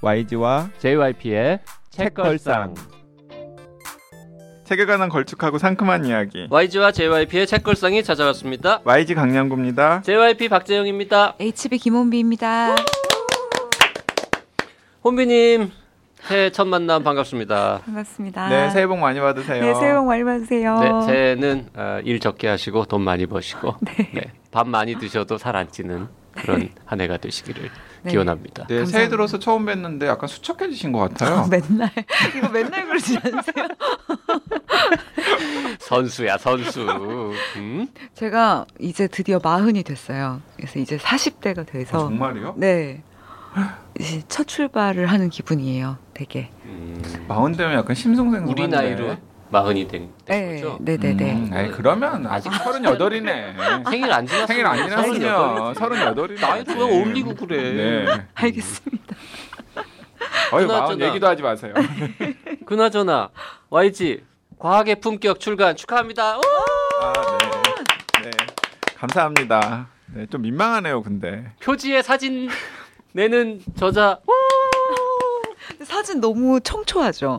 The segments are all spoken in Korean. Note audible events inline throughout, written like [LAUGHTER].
YG와 JYP의 책걸상. 책에 관한 걸쭉하고 상큼한 이야기. YG와 JYP의 책걸상이 찾아왔습니다. YG 강량구입니다. JYP 박재영입니다. HB 김원비입니다. 혼비님 새해 첫 만남 반갑습니다. 반갑습니다. 네, 새해 복 많이 받으세요. 네, 새해 복 많이 받으세요. 네, 새해는 어, 일 적게 하시고 돈 많이 버시고 [LAUGHS] 네. 네, 밥 많이 드셔도 살 안 찌는 그런 한 해가 되시기를 네. 기원합니다. 네, 감사합니다. 새해 들어서 처음 뵀는데 약간 수척해지신 것 같아요. 아, 맨날 [LAUGHS] 이거 맨날 그러지 않으세요? [LAUGHS] 선수야 선수. 음? 제가 이제 드디어 마흔이 됐어요. 그래서 이제 40대가 아, 돼서 정말이요? 네. 이제 첫 출발을 하는 기분이에요. 되게. 음, 마흔 되면 약간 심승생성한데. 우리 나이로 마흔이 된, 된 네, 거죠. 네, 네, 네. 음, 아니, 그러면 아직 서른여덟이네. 생일 안 지났으면 생일 안 지났으면 서른여덟이지. 서른여덟이네. 나이 왜 올리고 그래. 네. 알겠습니다. 어이. 마흔 얘기도 하지 마세요. [LAUGHS] 그나저나 YG 과학의 품격 출간 축하합니다. 오! 아, 네. 네. 감사합니다. 네, 좀 민망하네요, 근데. 표지에 사진 내는 저자 사진 너무 청초하죠.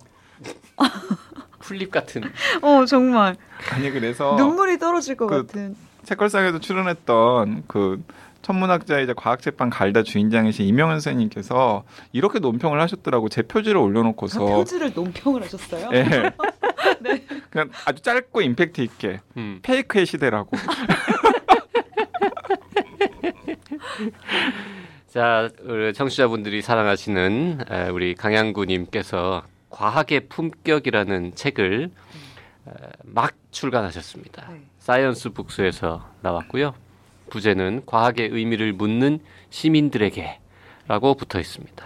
[LAUGHS] 플립 같은. [LAUGHS] 어, 정말 아니, 그래서 눈물이 떨어질 것 그- 같은. 책걸상에도 출연했던 그 천문학자이자 과학책방 갈다 주인장이신 이명현 선생님께서 이렇게 논평을 하셨더라고 제 표지를 올려놓고서 아, 표지를 논평을 하셨어요? 예. [LAUGHS] 네. 그냥 아주 짧고 임팩트 있게 음. fake의 시대라고 [LAUGHS] 자, 우리 청취자분들이 사랑하시는 에, 우리 강양구님께서 과학의 품격이라는 책을 에, 막 출간하셨습니다. 네. 사이언스 북스에서 나왔고요. 부제는 과학의 의미를 묻는 시민들에게라고 붙어 있습니다.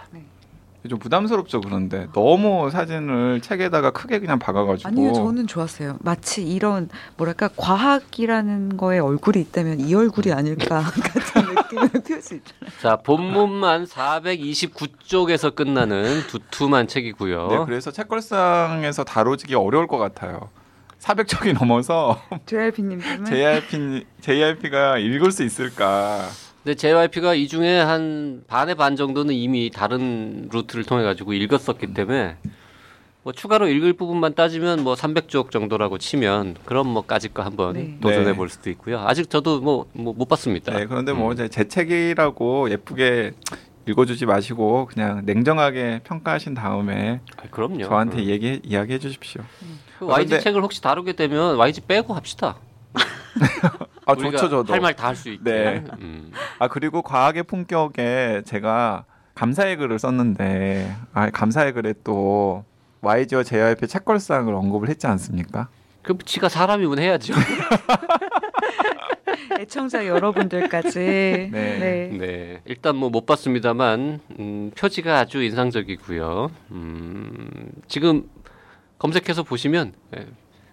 좀 부담스럽죠 그런데 너무 사진을 책에다가 크게 그냥 박아가지고 아니요, 저는 좋았어요. 마치 이런 뭐랄까 과학이라는 거에 얼굴이 있다면 이 얼굴이 아닐까 [LAUGHS] 같은 느낌 의 표지 있잖아요. 자, 본문만 429쪽에서 끝나는 두툼한 책이고요. 네, 그래서 책걸상에서 다뤄지기 어려울 것 같아요 400척이 넘어서 [LAUGHS] JYP님 때문에 JRP, JRP가 읽을 수 있을까 근데 JYP가 이 중에 한 반의 반 정도는 이미 다른 루트를 통해 가지고 읽었었기 때문에 뭐 추가로 읽을 부분만 따지면 뭐 300쪽 정도라고 치면 그럼 뭐까짓 거 한번 네. 도전해 네. 볼 수도 있고요. 아직 저도 뭐 못 봤습니다. 네, 그런데 뭐 음. 이제 제 책이라고 예쁘게 읽어주지 마시고 그냥 냉정하게 평가하신 다음에 아, 그럼요. 저한테 음. 얘기 이야기해 주십시오. 그 YG 그런데- 책을 혹시 다루게 되면 YG 빼고 합시다. [LAUGHS] 아 우리가 좋죠 저도. 할 말 다 할 수 있게. 네. 음. 아 그리고 과학의 품격에 제가 감사의 글을 썼는데 아 감사의 글에 또 YG와 JYP 책걸상을 언급을 했지 않습니까? 그 지가 사람이면 해야죠. [LAUGHS] 애청자 여러분들까지 네. 네, 일단 뭐 못 봤습니다만 음, 표지가 아주 인상적이고요. 음, 지금 검색해서 보시면 예,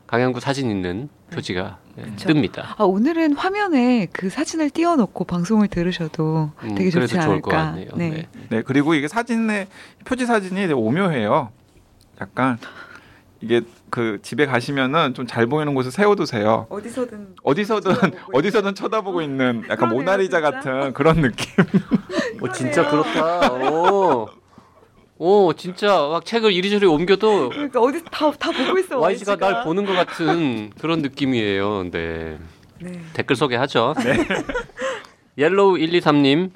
강양구 사진 있는 표지가 예. 뜹니다. 아, 오늘은 화면에 그 사진을 띄워놓고 방송을 들으셔도 음, 되게 좋지 그래서 좋을 것 않을까. 같네요. 네. 네. 네 그리고 이게 사진의 표지 사진이 되게 오묘해요. 약간 이게 그 집에 가시면은 좀 잘 보이는 곳에 세워두세요. 어디서든 어디서든 쳐다보고 어디서든 쳐다보고 있는 약간 그러네요, 모나리자 진짜. 같은 그런 느낌. 오, 진짜 그렇다. 오, 오, 진짜 막 책을 이리저리 옮겨도 그러니까 어디 다 다 보고 있어. YG가 날 보는 것 같은 그런 느낌이에요. 네. 네. 댓글 소개하죠. [LAUGHS] 옐로우 123님.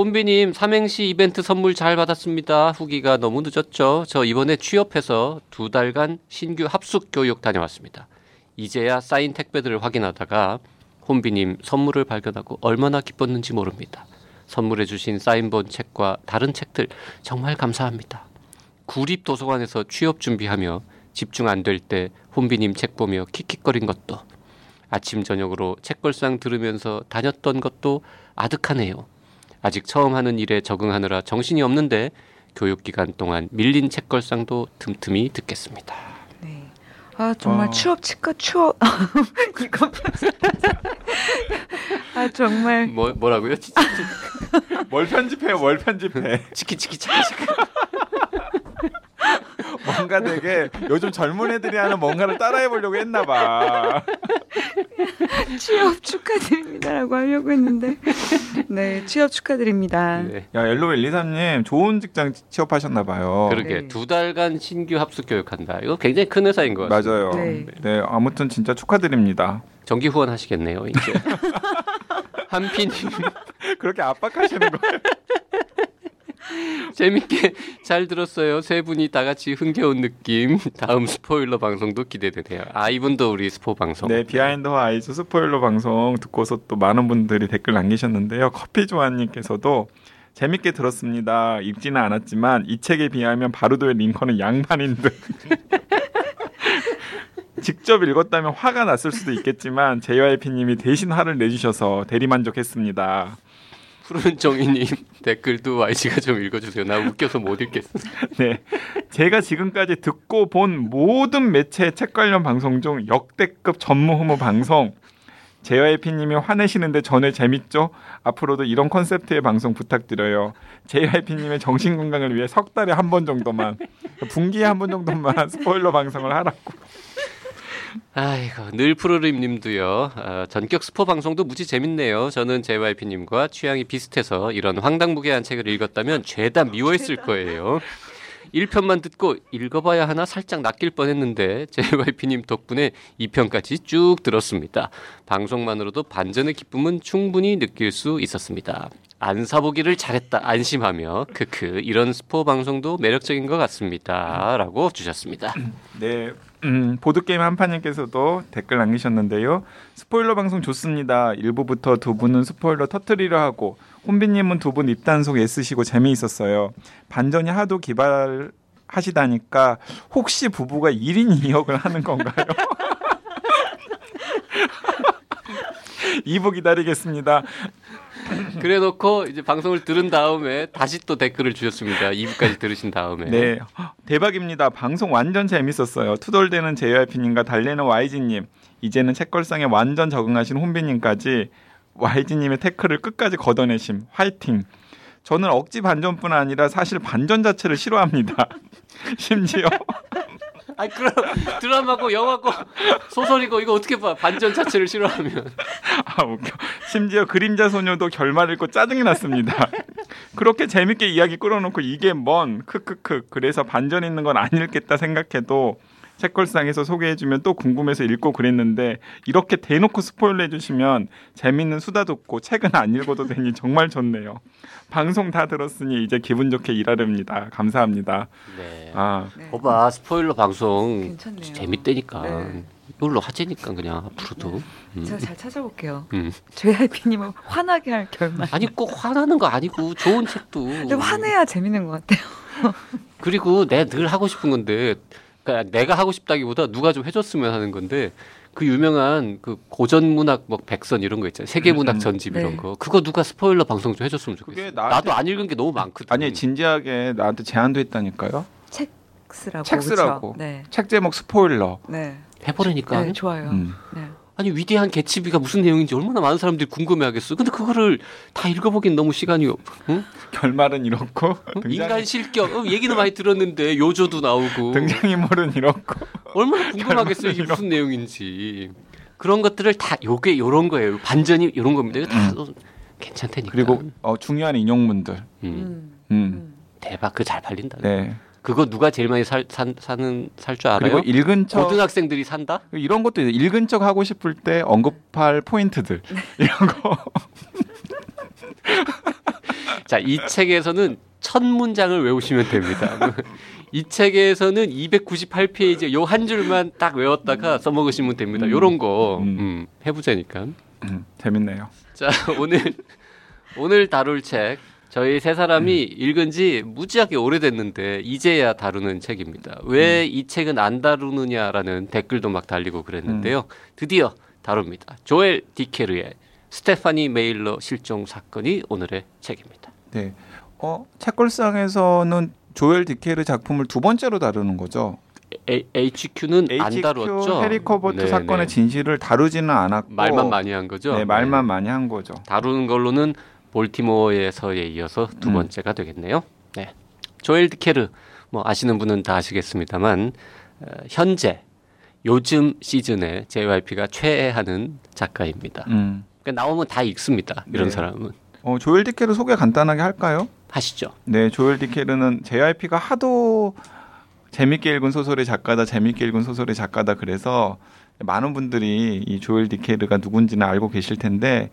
혼비님 삼행시 이벤트 선물 잘 받았습니다. 후기가 너무 늦었죠. 저 이번에 취업해서 두 달간 신규 합숙 교육 다녀왔습니다. 이제야 쌓인 택배들을 확인하다가 혼비님 선물을 발견하고 얼마나 기뻤는지 모릅니다. 선물해주신 사인본 책과 다른 책들 정말 감사합니다. 구립 도서관에서 취업 준비하며 집중 안 될 때 혼비님 책 보며 킥킥거린 것도 아침 저녁으로 책걸상 들으면서 다녔던 것도 아득하네요. 아직 처음 하는 일에 적응하느라 정신이 없는데 교육 기간 동안 밀린 책걸상도 틈틈이 듣겠습니다. 네. 아 정말 어. 취업 치과 취업 이거 아 정말 뭐 뭐라고요? [LAUGHS] 뭘 편집해? 뭘 편집해? 치키 치키 치키 치키. 뭔가 되게 요즘 젊은 애들이 하는 뭔가를 따라해 보려고 했나 봐. [LAUGHS] 취업 축하드립니다라고 하려고 했는데 네 취업 축하드립니다. 네. 야 옐로우 1, 2, 3님 좋은 직장 취업하셨나 봐요. 그러게 네. 두 달간 신규 합숙 교육한다. 이거 굉장히 큰 회사인 것 같아요. 맞아요. 네. 네. 아무튼 진짜 축하드립니다. 정기 후원 하시겠네요. 이제 [LAUGHS] 한피님 그렇게 압박하시는 거예요? [LAUGHS] [LAUGHS] 재밌게 잘 들었어요. 세 분이 다 같이 흥겨운 느낌. 다음 스포일러 방송도 기대되네요. 아 이분도 우리 스포 방송. 네, 비하인드와 아이즈 스포일러 방송 듣고서 또 많은 분들이 댓글 남기셨는데요. 커피 조아님께서도 재밌게 들었습니다. 읽지는 않았지만 이 책에 비하면 바루도의 링컨은 양반인 듯. [LAUGHS] 직접 읽었다면 화가 났을 수도 있겠지만 JYP님이 대신 화를 내주셔서 대리만족했습니다. 푸른 정이님 [LAUGHS] 댓글도 YG가 좀 읽어주세요. 나 웃겨서 못 읽겠어. [LAUGHS] 네, 제가 지금까지 듣고 본 모든 매체 책 관련 방송 중 역대급 전무후무 방송. JYP님이 화내시는데 전에 재밌죠? 앞으로도 이런 컨셉트의 방송 부탁드려요. JYP님의 정신 건강을 위해 석 달에 한 번 정도만, 분기에 한 번 정도만 [LAUGHS] 스포일러 방송을 하라고. 아이고 늘 푸르림님도요. 어, 전격 스포 방송도 무지 재밌네요. 저는 JYP님과 취향이 비슷해서 이런 황당무계한 책을 읽었다면 죄다 미워했을 거예요. 1편만 듣고 읽어봐야 하나 살짝 낚일 뻔했는데 JYP님 덕분에 2편까지 쭉 들었습니다. 방송만으로도 반전의 기쁨은 충분히 느낄 수 있었습니다. 안 사보기를 잘했다 안심하며 크크 이런 스포 방송도 매력적인 것 같습니다라고 주셨습니다. 네, 음, 보드게임 한판님께서도 댓글 남기셨는데요. 스포일러 방송 좋습니다. 1부부터 두 분은 스포일러 터트리려 하고 혼비님은 두 분 입단속 애쓰시고 재미있었어요. 반전이 하도 기발하시다니까 혹시 부부가 1인 2역을 하는 건가요? [LAUGHS] 2부 기다리겠습니다. 그래놓고 이제 방송을 들은 다음에 다시 또 댓글을 주셨습니다. 2부까지 들으신 다음에. 네, 대박입니다. 방송 완전 재밌었어요. 투덜대는 JYP님과 달래는 YG님, 이제는 책걸상에 완전 적응하신 혼비님까지 YG님의 태클을 끝까지 걷어내심. 화이팅. 저는 억지 반전뿐 아니라 사실 반전 자체를 싫어합니다. [LAUGHS] 심지어 아니 그럼 드라마고 영화고 소설이고 이거 어떻게 봐? 반전 자체를 싫어하면. 아 웃겨. 심지어 그림자 소녀도 결말 읽고 짜증이 났습니다. 그렇게 재밌게 이야기 끌어놓고 이게 뭔 크크크. 그래서 반전 있는 건안 읽겠다 생각해도 책걸상에서 소개해주면 또 궁금해서 읽고 그랬는데 이렇게 대놓고 스포일러 해주시면 재밌는 수다 듣고 책은 안 읽어도 되니 정말 좋네요. 방송 다 들었으니 이제 기분 좋게 일하렵니다. 감사합니다. 네. 아 네. 봐봐 스포일러 방송 괜찮네요. 재밌다니까. 네. 이걸로 하재니까 그냥 앞으로도. 음. 제가 잘 찾아볼게요. 음. JYP님은 화나게 할 결말. 아니 꼭 화나는 거 아니고 좋은 책도. 근데 화내야 재밌는 것 같아요. 그리고 내가 늘 하고 싶은 건데 그러니까 내가 하고 싶다기보다 누가 좀 해줬으면 하는 건데 그 유명한 그 고전 문학 뭐 백선 이런 거 있잖아요 세계 문학 음, 음. 전집 네. 이런 거 그거 누가 스포일러 방송 좀 해줬으면 좋겠어 그게 나한테- 나도 안 읽은 게 너무 많거든 아니 진지하게 나한테 제안도 했다니까요. 책 쓰라고. 책? 쓰라고. 네. 책 제목 스포일러. 네. 해보라니까 네, 좋아요. 음. 네. 아니 위대한 개츠비가 무슨 내용인지 얼마나 많은 사람들이 궁금해하겠어 근데 그거를 다 읽어보기엔 너무 시간이 없 응? 결말은 이렇고 등장, 인간 실격. 어, 얘기는 많이 들었는데 요조도 나오고. 등장인물은 이렇고 얼마나 [LAUGHS] 궁금하겠어 이게 무슨 내용인지. 그런 것들을 다 요게 요런 거예요. 반전이 요런 겁니다. 이거 다 괜찮다니까. 그리고 어, 중요한 인용문들. 음, 음. 음. 음. 대박. 그 잘 팔린다. 네. 그거 누가 제일 많이 살, 산, 사는 살 줄 알아요? 그리고 읽은 척 고등학생들이 산다? 이런 것도. 읽은 척 하고 싶을 때 언급할 포인트들 [LAUGHS] 이런 거. 자, 이 책에서는 첫 문장을 외우시면 됩니다. [LAUGHS] 이 책에서는 298페이지 요 한 줄만 딱 외웠다가 써먹으시면 됩니다. 음. 요런 거 음. 음, 해보자니까. 음, 재밌네요. 자, 오늘 오늘 다룰 책 저희 세 사람이 읽은 지 무지하게 오래됐는데 이제야 다루는 책입니다. 왜이 책은 안 다루느냐라는 댓글도 막 달리고 그랬는데요. 드디어 다룹니다. 조엘 디케르의 스테파니 메일러 실종 사건이 오늘의 책입니다. 네. 어, 책걸상에서는 조엘 디케르 작품을 두 번째로 다루는 거죠. A, HQ는 안 HQ 다루었죠. 해리 커버트 네, 사건의 네. 진실을 다루지는 않았고 말만 많이 한 거죠. 네, 말만 많이 한 거죠. 다루는 걸로는 볼티모어에서에 이어서 두 음. 번째가 되겠네요. 네. 조엘 디케르 뭐 아시는 분은 다 아시겠습니다만 어, 현재 요즘 시즌에 JYP가 최애하는 작가입니다. 음. 그러니까 나오면 다 읽습니다. 이런 네. 사람은 어, 조엘 디케르 소개 간단하게 할까요? 하시죠. 네, 조엘 디케르는 JYP가 하도 재밌게 읽은 소설의 작가다, 재밌게 읽은 소설의 작가다 그래서 많은 분들이 이 조엘 디케르가 누군지는 알고 계실 텐데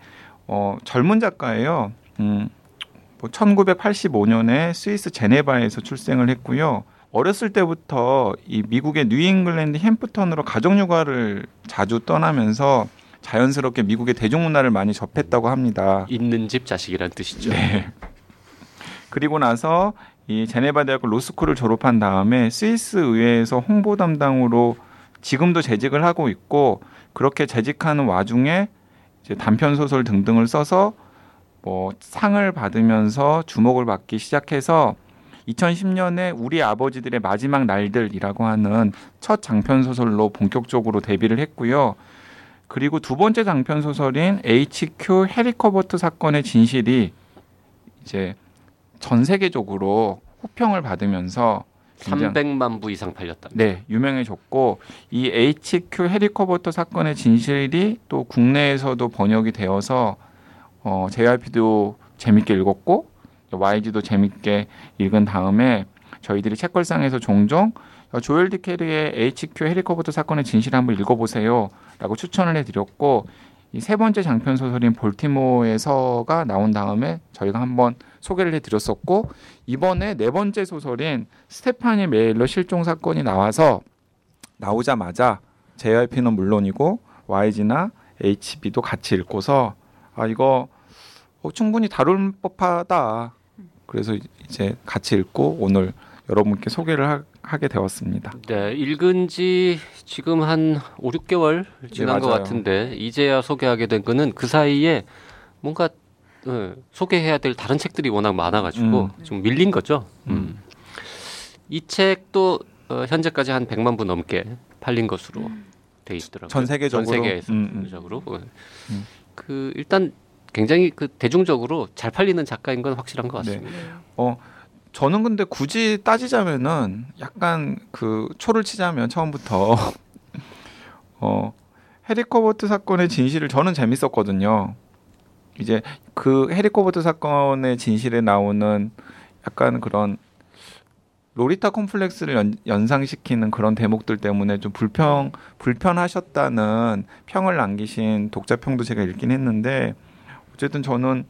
어, 젊은 작가예요. 음, 뭐 1985년에 스위스 제네바에서 출생을 했고요. 어렸을 때부터 이 미국의 뉴잉글랜드 햄프턴으로 가족휴가를 자주 떠나면서 자연스럽게 미국의 대중문화를 많이 접했다고 합니다. 있는 집 자식이란 뜻이죠. 네. 그리고 나서 이 제네바 대학교 로스쿨을 졸업한 다음에 스위스 의회에서 홍보 담당으로 지금도 재직을 하고 있고 그렇게 재직하는 와중에 이제 단편 소설 등등을 써서 뭐 상을 받으면서 주목을 받기 시작해서 2010년에 우리 아버지들의 마지막 날들이라고 하는 첫 장편 소설로 본격적으로 데뷔를 했고요. 그리고 두 번째 장편 소설인 HQ 해리커버트 사건의 진실이 이제 전 세계적으로 호평을 받으면서 300만 부 이상 팔렸다. 네, 유명해졌고 이 HQ 해리커버터 사건의 진실이 또 국내에서도 번역이 되어서 어, JYP도 재밌게 읽었고 YG도 재밌게 읽은 다음에 저희들이 책걸상에서 종종 어, 조엘 디케르의 HQ 해리커버터 사건의 진실 한번 읽어보세요라고 추천을 해드렸고 이 세 번째 장편 소설인 볼티모어에서가 나온 다음에 저희가 한번 소개를 해드렸었고 이번에 네 번째 소설인 스테파니 메일러 실종 사건이 나와서 나오자마자 JYP는 물론이고 YG나 HB도 같이 읽고서 아 이거 어, 충분히 다룰 법하다. 그래서 이제 같이 읽고 오늘 여러분께 소개를 하, 하게 되었습니다. 네, 읽은 지 지금 한 5, 6개월 지난 네, 것. 같은데 이제야 소개하게 된 거는 그 사이에 뭔가 어, 소개해야 될 다른 책들이 워낙 많아가지고 음. 좀 밀린 거죠. 음. 음. 이 책도 어, 현재까지 한 100만 부 넘게 팔린 것으로 돼 있더라고요. 전 세계적으로? 전 세계에서 음, 음. 세계적으로. 음. 그 일단 굉장히 그 대중적으로 잘 팔리는 작가인 건 확실한 것 같습니다. 어 저는 근데 굳이 따지자면은 약간 그 초를 치자면 처음부터 [LAUGHS] 어 해리 커버트 사건의 진실을 저는 재밌었거든요. 이제 그 해리커버트 사건의 진실에 나오는 약간 그런 로리타 콤플렉스를 연, 연상시키는 그런 대목들 때문에 좀 불평 불편하셨다는 평을 남기신 독자 평도 제가 읽긴 했는데 어쨌든 저는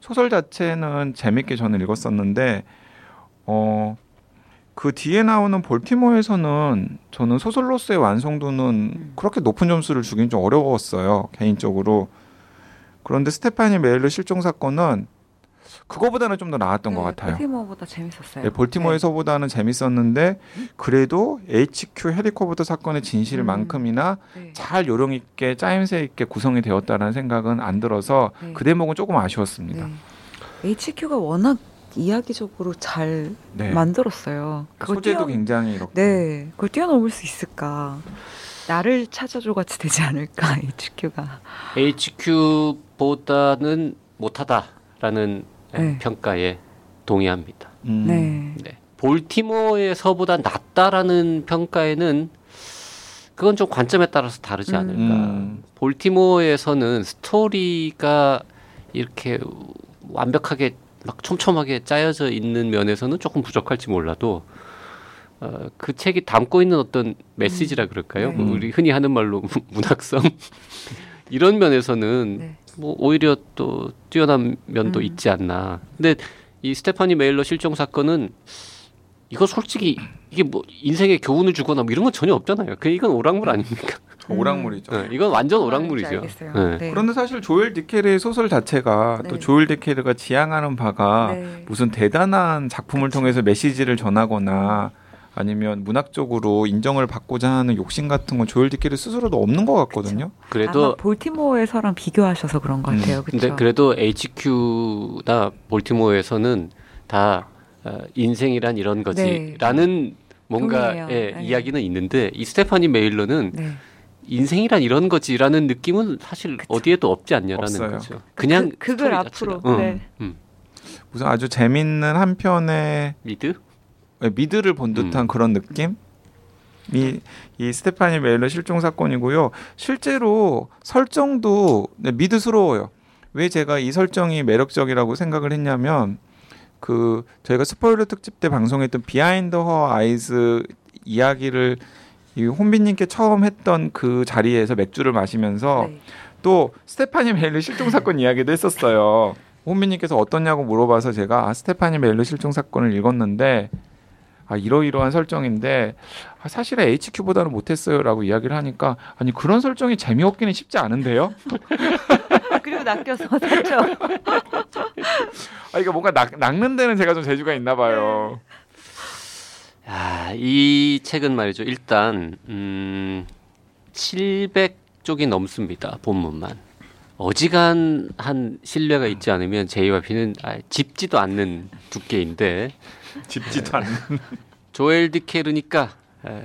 소설 자체는 재밌게 저는 읽었었는데 어. 그 뒤에 나오는 볼티모어에서는 저는 소설로서의 완성도는 그렇게 높은 점수를 주긴 좀 어려웠어요 개인적으로 그런데 스테파니 메일러 실종 사건은 그거보다는 좀 더 나았던 것 같아요. 볼티모어보다 재밌었어요. 네, 볼티모어에서보다는 재밌었는데 그래도 HQ 해리커버터 사건의 진실만큼이나 네. 잘 요령 있게 짜임새 있게 구성이 되었다는 생각은 안 들어서 네. 그 대목은 조금 아쉬웠습니다. 네. HQ가 워낙 이야기적으로 잘 네. 만들었어요. 소재도 뛰어- 굉장히 이렇게 네, 그걸 뛰어넘을 수 있을까? 나를 찾아줘 같이 되지 않을까 [LAUGHS] HQ가. HQ보다는 못하다라는 네. 평가에 동의합니다. 음, 네. 네. 볼티모어에서보다 낫다라는 평가에는 그건 좀 관점에 따라서 다르지 음. 않을까. 음. 볼티모어에서는 스토리가 이렇게 완벽하게 막 촘촘하게 짜여져 있는 면에서는 조금 부족할지 몰라도 어, 그 책이 담고 있는 어떤 메시지라 그럴까요? 네. 뭐 우리 흔히 하는 말로 문학성 [LAUGHS] 이런 면에서는 네. 뭐 오히려 또 뛰어난 면도 음. 있지 않나. 근데 이 스테파니 메일러 실종 사건은 이거 솔직히 이게 뭐 인생에 교훈을 주거나 뭐 이런 건 전혀 없잖아요. 그 이건 오락물 아닙니까? [LAUGHS] 오락물이죠. 네, 이건 완전 무슨 오락물이죠. 알겠어요. 네. 네. 그런데 사실 조엘 디케르의 소설 자체가 또 네. 조엘 디케르가 지향하는 바가 네. 무슨 대단한 작품을 그쵸. 통해서 메시지를 전하거나 아니면 문학적으로 인정을 받고자 하는 욕심 같은 건 조엘 디케르 스스로도 없는 것 같거든요. 그래도 아마 볼티모어에서랑 비교하셔서 그런 것 음. 같아요. 근데 그렇죠. 그래도 HQ나 볼티모어에서는 다 어, 인생이란 이런 거지라는 뭔가 동의해요. 예, 네. 이야기는 있는데 이 스테파니 메일러는 네. 인생이란 이런 거지라는 느낌은 사실 그쵸. 어디에도 없지 않냐라는 없어요. 거죠. 그냥 그, 그걸 앞으로. 응, 네. 음. 무슨 아주 재밌는 한 편의 미드? 미드를 본 듯한 그런 느낌? 이, 이 스테파니 메일러 실종 사건이고요. 실제로 설정도 네, 미드스러워요. 왜 제가 이 설정이 매력적이라고 생각을 했냐면 그 저희가 스포일러 특집 때 방송했던 Behind Her Eyes 이야기를 이 혼비님께 처음 했던 그 자리에서 맥주를 마시면서 네. 또 스테파니 메일러 실종 사건 이야기도 했었어요. 혼비님께서 어떠냐고 물어봐서 제가 아, 스테파니 메일러 실종 사건을 읽었는데 아 이러이러한 설정인데 아, 사실은 HQ보다는 못했어요라고 이야기를 하니까 아니 그런 설정이 재미없기는 쉽지 않은데요. [LAUGHS] 그리고 낚여서 샀죠. 아 이거 뭔가 낚, 낚는 데는 제가 좀 재주가 있나 봐요. 야, 이 책은 말이죠. 일단 음, 700쪽이 넘습니다. 본문만. 어지간한 신뢰가 있지 않으면 JYP는 아, 짚지도 않는 두께인데 집지도 않는. 조엘 디케르니까 에,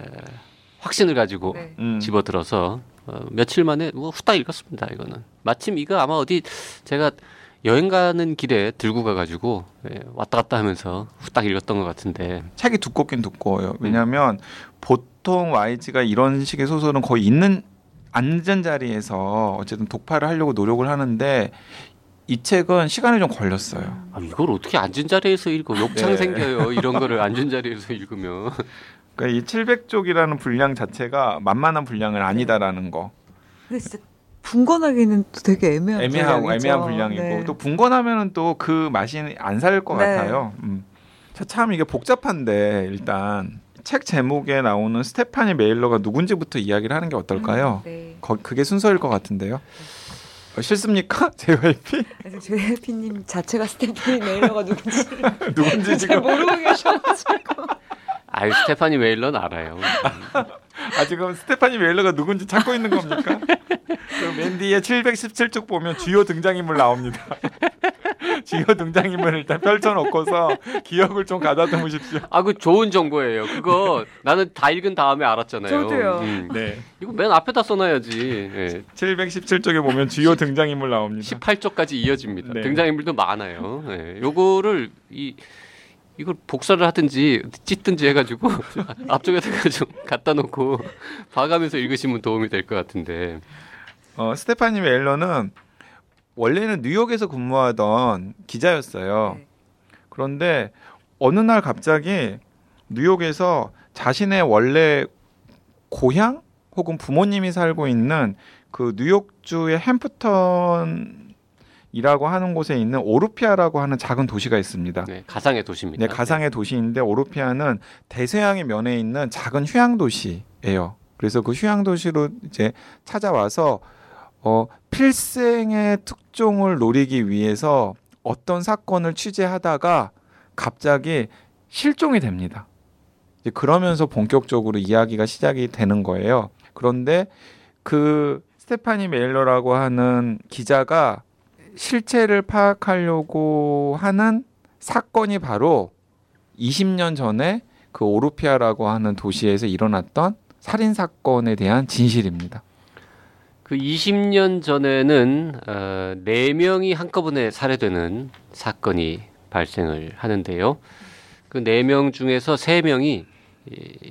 확신을 가지고 네. 음. 집어들어서 어, 며칠 만에 뭐 후딱 읽었습니다. 이거는 마침 이거 아마 어디 제가 여행 가는 길에 들고 가가지고 예, 왔다 갔다 하면서 후딱 읽었던 것 같은데 책이 두껍긴 두꺼워요. 왜냐하면 보통 YG가 이런 식의 소설은 거의 있는 앉은 자리에서 어쨌든 독파를 하려고 노력을 하는데 이 책은 시간이 좀 걸렸어요. 아, 이걸 어떻게 앉은 자리에서 읽어 욕창 네. 생겨요. 이런 거를 앉은 자리에서 읽으면 그러니까 이 700쪽이라는 분량 자체가 만만한 분량은 아니다라는 거. 근데 진짜 분간하기는 또 되게 애매한 애매하고 분량이죠. 애매한 분량이고 네. 또 분건하면은 또 그 맛이 안 살것 네. 같아요. 음. 자, 참 이게 복잡한데 일단 책 제목에 나오는 스테파니 메일러가 누군지부터 이야기를 하는 게 어떨까요? 네. 거, 그게 순서일 것 같은데요. 어, 싫습니까? [LAUGHS] JYP? 그래서 JYP님 자체가 스테phanie 메일러가 누군지 [LAUGHS] 누군지 잘 지금 모르고 계셔가지고 아유 스테파니 웨일러는 알아요. [LAUGHS] 아 지금 스테파니 메일러가 누군지 찾고 있는 겁니까? 그맨 뒤에 717쪽 보면 주요 등장인물 나옵니다. [LAUGHS] 주요 등장인물을 일단 펼쳐놓고서 기억을 좀 가다듬으십시오. 아 그 좋은 정보예요. 그거 나는 다 읽은 다음에 알았잖아요. 저도요. 음. 네. 이거 맨 앞에다 써놔야지. 예. 717쪽에 보면 주요 등장인물 나옵니다. 18쪽까지 이어집니다. 네. 등장인물도 많아요. 예. 요거를 이 이걸 복사를 하든지 찢든지 해가지고 [LAUGHS] 앞쪽에다가 좀 갖다 놓고 봐가면서 읽으시면 도움이 될 것 같은데. 어, 스테파니 메일러는 원래는 뉴욕에서 근무하던 기자였어요. 네. 그런데 어느 날 갑자기 뉴욕에서 자신의 원래 고향 혹은 부모님이 살고 있는 그 뉴욕주의 햄프턴 이라고 하는 곳에 있는 오르피아라고 하는 작은 도시가 있습니다. 네, 가상의 도시입니다. 네, 가상의 도시인데 오르피아는 대서양의 면에 있는 작은 휴양 도시예요. 그래서 그 휴양 도시로 이제 찾아와서 어, 필생의 특종을 노리기 위해서 어떤 사건을 취재하다가 갑자기 실종이 됩니다. 그러면서 본격적으로 이야기가 시작이 되는 거예요. 그런데 그 스테파니 메일러라고 하는 기자가 실체를 파악하려고 하는 사건이 바로 20년 전에 그 오르피아라고 하는 도시에서 일어났던 살인 사건에 대한 진실입니다. 그 20년 전에는 어, 4명이 한꺼번에 살해되는 사건이 발생을 하는데요. 그 4명 중에서 3명이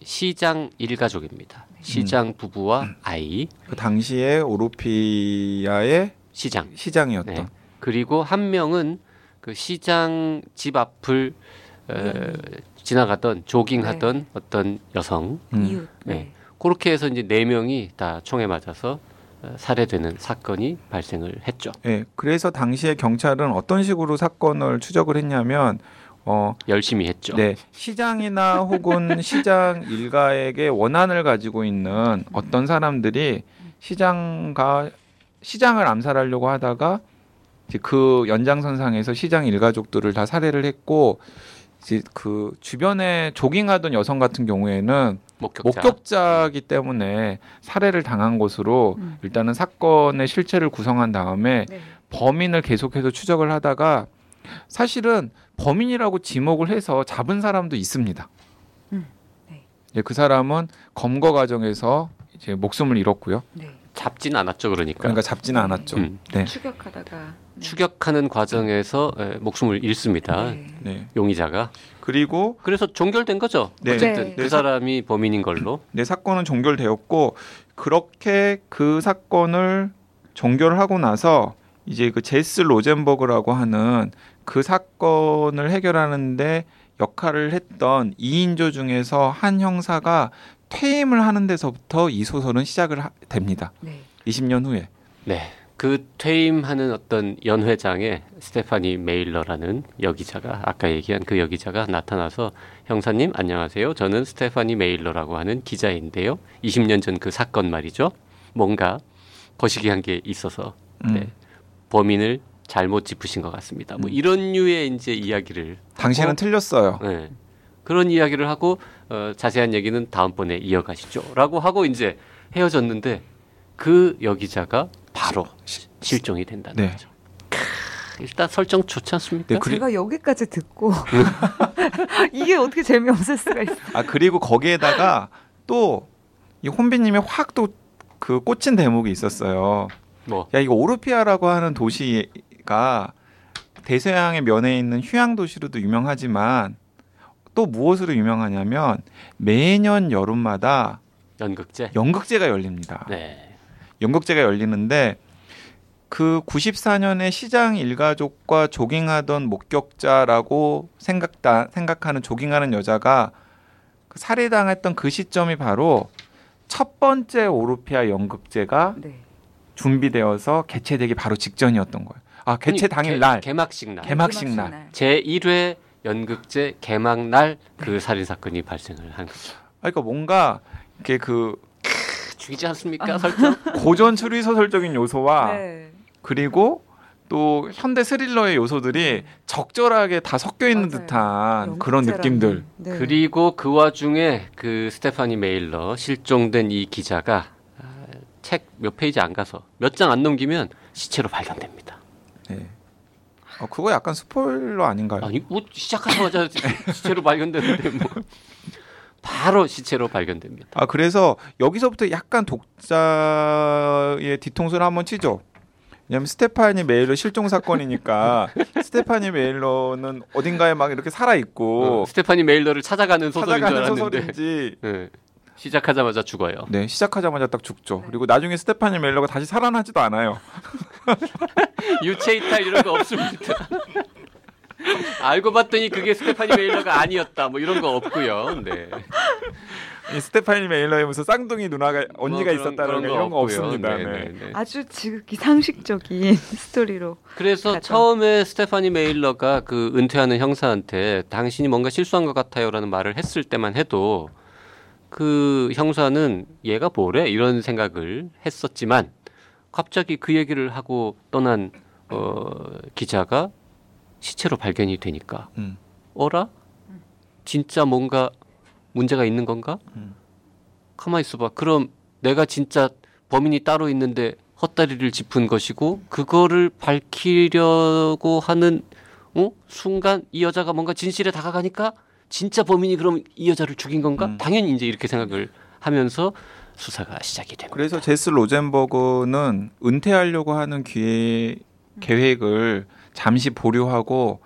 시장 일가족입니다. 시장 부부와 아이, 그 당시에 오르피아의 시장. 시장이었던 네. 그리고 한 명은 그 시장 집 앞을 어, 지나가던 조깅하던 어떤 여성. 음. 이웃. 네. 그렇게 해서 이제 네 명이 다 총에 맞아서 어, 살해되는 사건이 발생을 했죠. 예, 그래서 당시에 경찰은 어떤 식으로 사건을 추적을 했냐면 어, 열심히 했죠. 네, 시장이나 혹은 [LAUGHS] 시장 일가에게 원한을 가지고 있는 어떤 사람들이 시장과 시장을 암살하려고 하다가 그 연장선상에서 시장 일가족들을 다 살해를 했고 이제 그 주변에 조깅하던 여성 같은 경우에는 목격자. 목격자 이기 때문에 살해를 당한 것으로 음. 일단은 사건의 실체를 구성한 다음에 네. 범인을 계속해서 추적을 하다가 사실은 범인이라고 지목을 해서 잡은 사람도 있습니다. 음, 네. 예, 그 사람은 검거 과정에서 이제 목숨을 잃었고요. 네. 잡진 않았죠, 그러니까. 그러니까 잡지는 않았죠. 음. 네. 추격하다가 네. 추격하는 과정에서 에, 목숨을 잃습니다. 네. 네. 용의자가. 그리고 그래서 종결된 거죠. 네. 어쨌든 네. 그 네. 사람이 범인인 걸로. 네, 사건은 종결되었고 그렇게 그 사건을 종결을 하고 나서 이제 그 제스 로젠버그라고 하는 그 사건을 해결하는데 역할을 했던 2인조 중에서 한 형사가 퇴임을 하는 데서부터 이 소설은 시작을 하- 됩니다. 네. 20년 후에. 네. 그 퇴임하는 어떤 연회장에 스테파니 메일러라는 여기자가 아까 얘기한 그 여기자가 나타나서 형사님 안녕하세요. 저는 스테파니 메일러라고 하는 기자인데요. 20년 전 그 사건 말이죠. 뭔가 거시기한 게 있어서 음. 네. 범인을 잘못 짚으신 것 같습니다. 뭐 음. 이런 류의 이제 이야기를 당신은 하고, 틀렸어요. 네. 그런 이야기를 하고 어, 자세한 얘기는 다음번에 이어가시죠라고 하고 이제 헤어졌는데 그 여기자가 바로 시- 실종이 된다는 네. 거죠. 크, 일단 설정 좋지 않습니까? 네, 그리- 제가 여기까지 듣고 [LAUGHS] 이게 어떻게 재미없을 수가 있어? 아 그리고 거기에다가 또 이 혼비님이 확 또 그 꽂힌 대목이 있었어요. 뭐 야 이거 오르피아라고 하는 도시가 대서양의 면에 있는 휴양 도시로도 유명하지만 또 무엇으로 유명하냐면 매년 여름마다 연극제. 연극제가 열립니다. 네. 연극제가 열리는데 그 94년에 시장 일가족과 조깅하던 목격자라고 생각다 생각하는 조깅하는 여자가 그 살해당했던 그 시점이 바로 첫 번째 오르피아 연극제가 네. 준비되어서 개최되기 바로 직전이었던 거예요. 아 개최 당일 개- 날 개막식 날. 개막식 날. 제 1회 연극제 개막 날 그 살인 사건이 발생을 한 거죠. 아, 그러니까 뭔가 이렇게 그 죽이지 않습니까? 설정? [LAUGHS] 고전 추리 소설적인 요소와 네. 그리고 또 현대 스릴러의 요소들이 적절하게 다 섞여 있는 맞아요. 듯한 그런 느낌들. 네. 그리고 그 와중에 그 스테파니 메일러 실종된 이 기자가 아, 책몇 페이지 안 가서 몇 장 안 넘기면 시체로 발견됩니다. 네. 어, 그거 약간 스포일러 아닌가요? 아니 뭐 시작하자마자 [LAUGHS] 시체로 발견되는데 뭐 바로 시체로 발견됩니다. 아 그래서 여기서부터 약간 독자의 뒤통수를 한번 치죠. 왜냐면 스테파니 메일러 실종 사건이니까 [LAUGHS] 스테파니 메일러는 어딘가에 막 이렇게 살아 있고 어, 스테파니 메일러를 찾아가는 소설인 줄 찾아가는 알았는데 소설인지 예, 시작하자마자 죽어요. 네 시작하자마자 딱 죽죠. 그리고 나중에 스테파니 메일러가 다시 살아나지도 않아요. [LAUGHS] 유체 이탈 이런 거 없습니다. [LAUGHS] 알고 봤더니 그게 스테파니 메일러가 아니었다. 뭐 이런 거 없고요. 네. 이 스테파니 메일러에 무슨 쌍둥이 누나가 언니가 뭐 그런- 있었다는 그런 이런 거 없고요. 없습니다. 네, 네. 네, 네. 아주 지극히 상식적인 [LAUGHS] 스토리로 그래서 가죠. 처음에 스테파니 메일러가 그 은퇴하는 형사한테 당신이 뭔가 실수한 것 같아요라는 말을 했을 때만 해도 그 형사는 얘가 뭐래 이런 생각을 했었지만 갑자기 그 얘기를 하고 떠난 어, 기자가 시체로 발견이 되니까 음. 어라 진짜 뭔가 문제가 있는 건가? 음. 가만 있어봐. 그럼 내가 진짜 범인이 따로 있는데 헛다리를 짚은 것이고 그거를 밝히려고 하는 어? 순간 이 여자가 뭔가 진실에 다가가니까 진짜 범인이 그럼 이 여자를 죽인 건가? 음. 당연히 이제 이렇게 생각을 하면서 수사가 시작이 됩니다. 그래서 제스 로젠버그는 은퇴하려고 하는 기회, 계획을 잠시 보류하고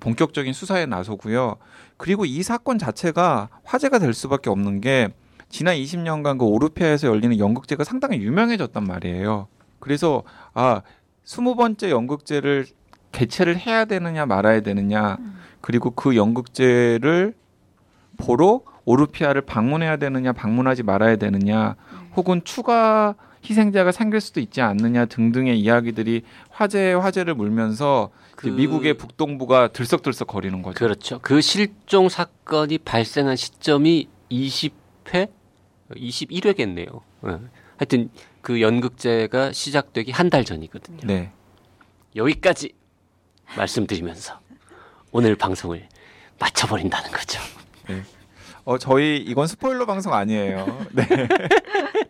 본격적인 수사에 나서고요. 그리고 이 사건 자체가 화제가 될 수밖에 없는 게 지난 20년간 그 오르피아에서 열리는 연극제가 상당히 유명해졌단 말이에요. 그래서 아, 스무 번째 연극제를 개최를 해야 되느냐 말아야 되느냐 그리고 그 연극제를 보러 오르피아를 방문해야 되느냐 방문하지 말아야 되느냐 혹은 추가 희생자가 생길 수도 있지 않느냐 등등의 이야기들이 화제에 화제를 물면서 그- 미국의 북동부가 들썩들썩 거리는 거죠. 그렇죠. 그 실종 사건이 발생한 시점이 20회, 21회겠네요. 하여튼 그 연극제가 시작되기 한 달 전이거든요. 네. 여기까지 말씀드리면서 오늘 방송을 마쳐버린다는 거죠. 어 저희 이건 스포일러 방송 아니에요. 네. [LAUGHS]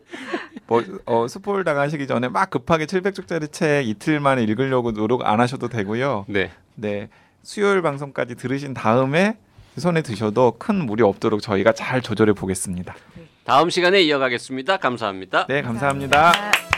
뭐 어, 스포일 당하시기 전에 막 급하게 700쪽짜리 책 이틀 만에 읽으려고 노력 안 하셔도 되고요. 네. 네. 수요일 방송까지 들으신 다음에 손에 드셔도 큰 무리 없도록 저희가 잘 조절해 보겠습니다. 다음 시간에 이어가겠습니다. 감사합니다. 네, 감사합니다. 감사합니다.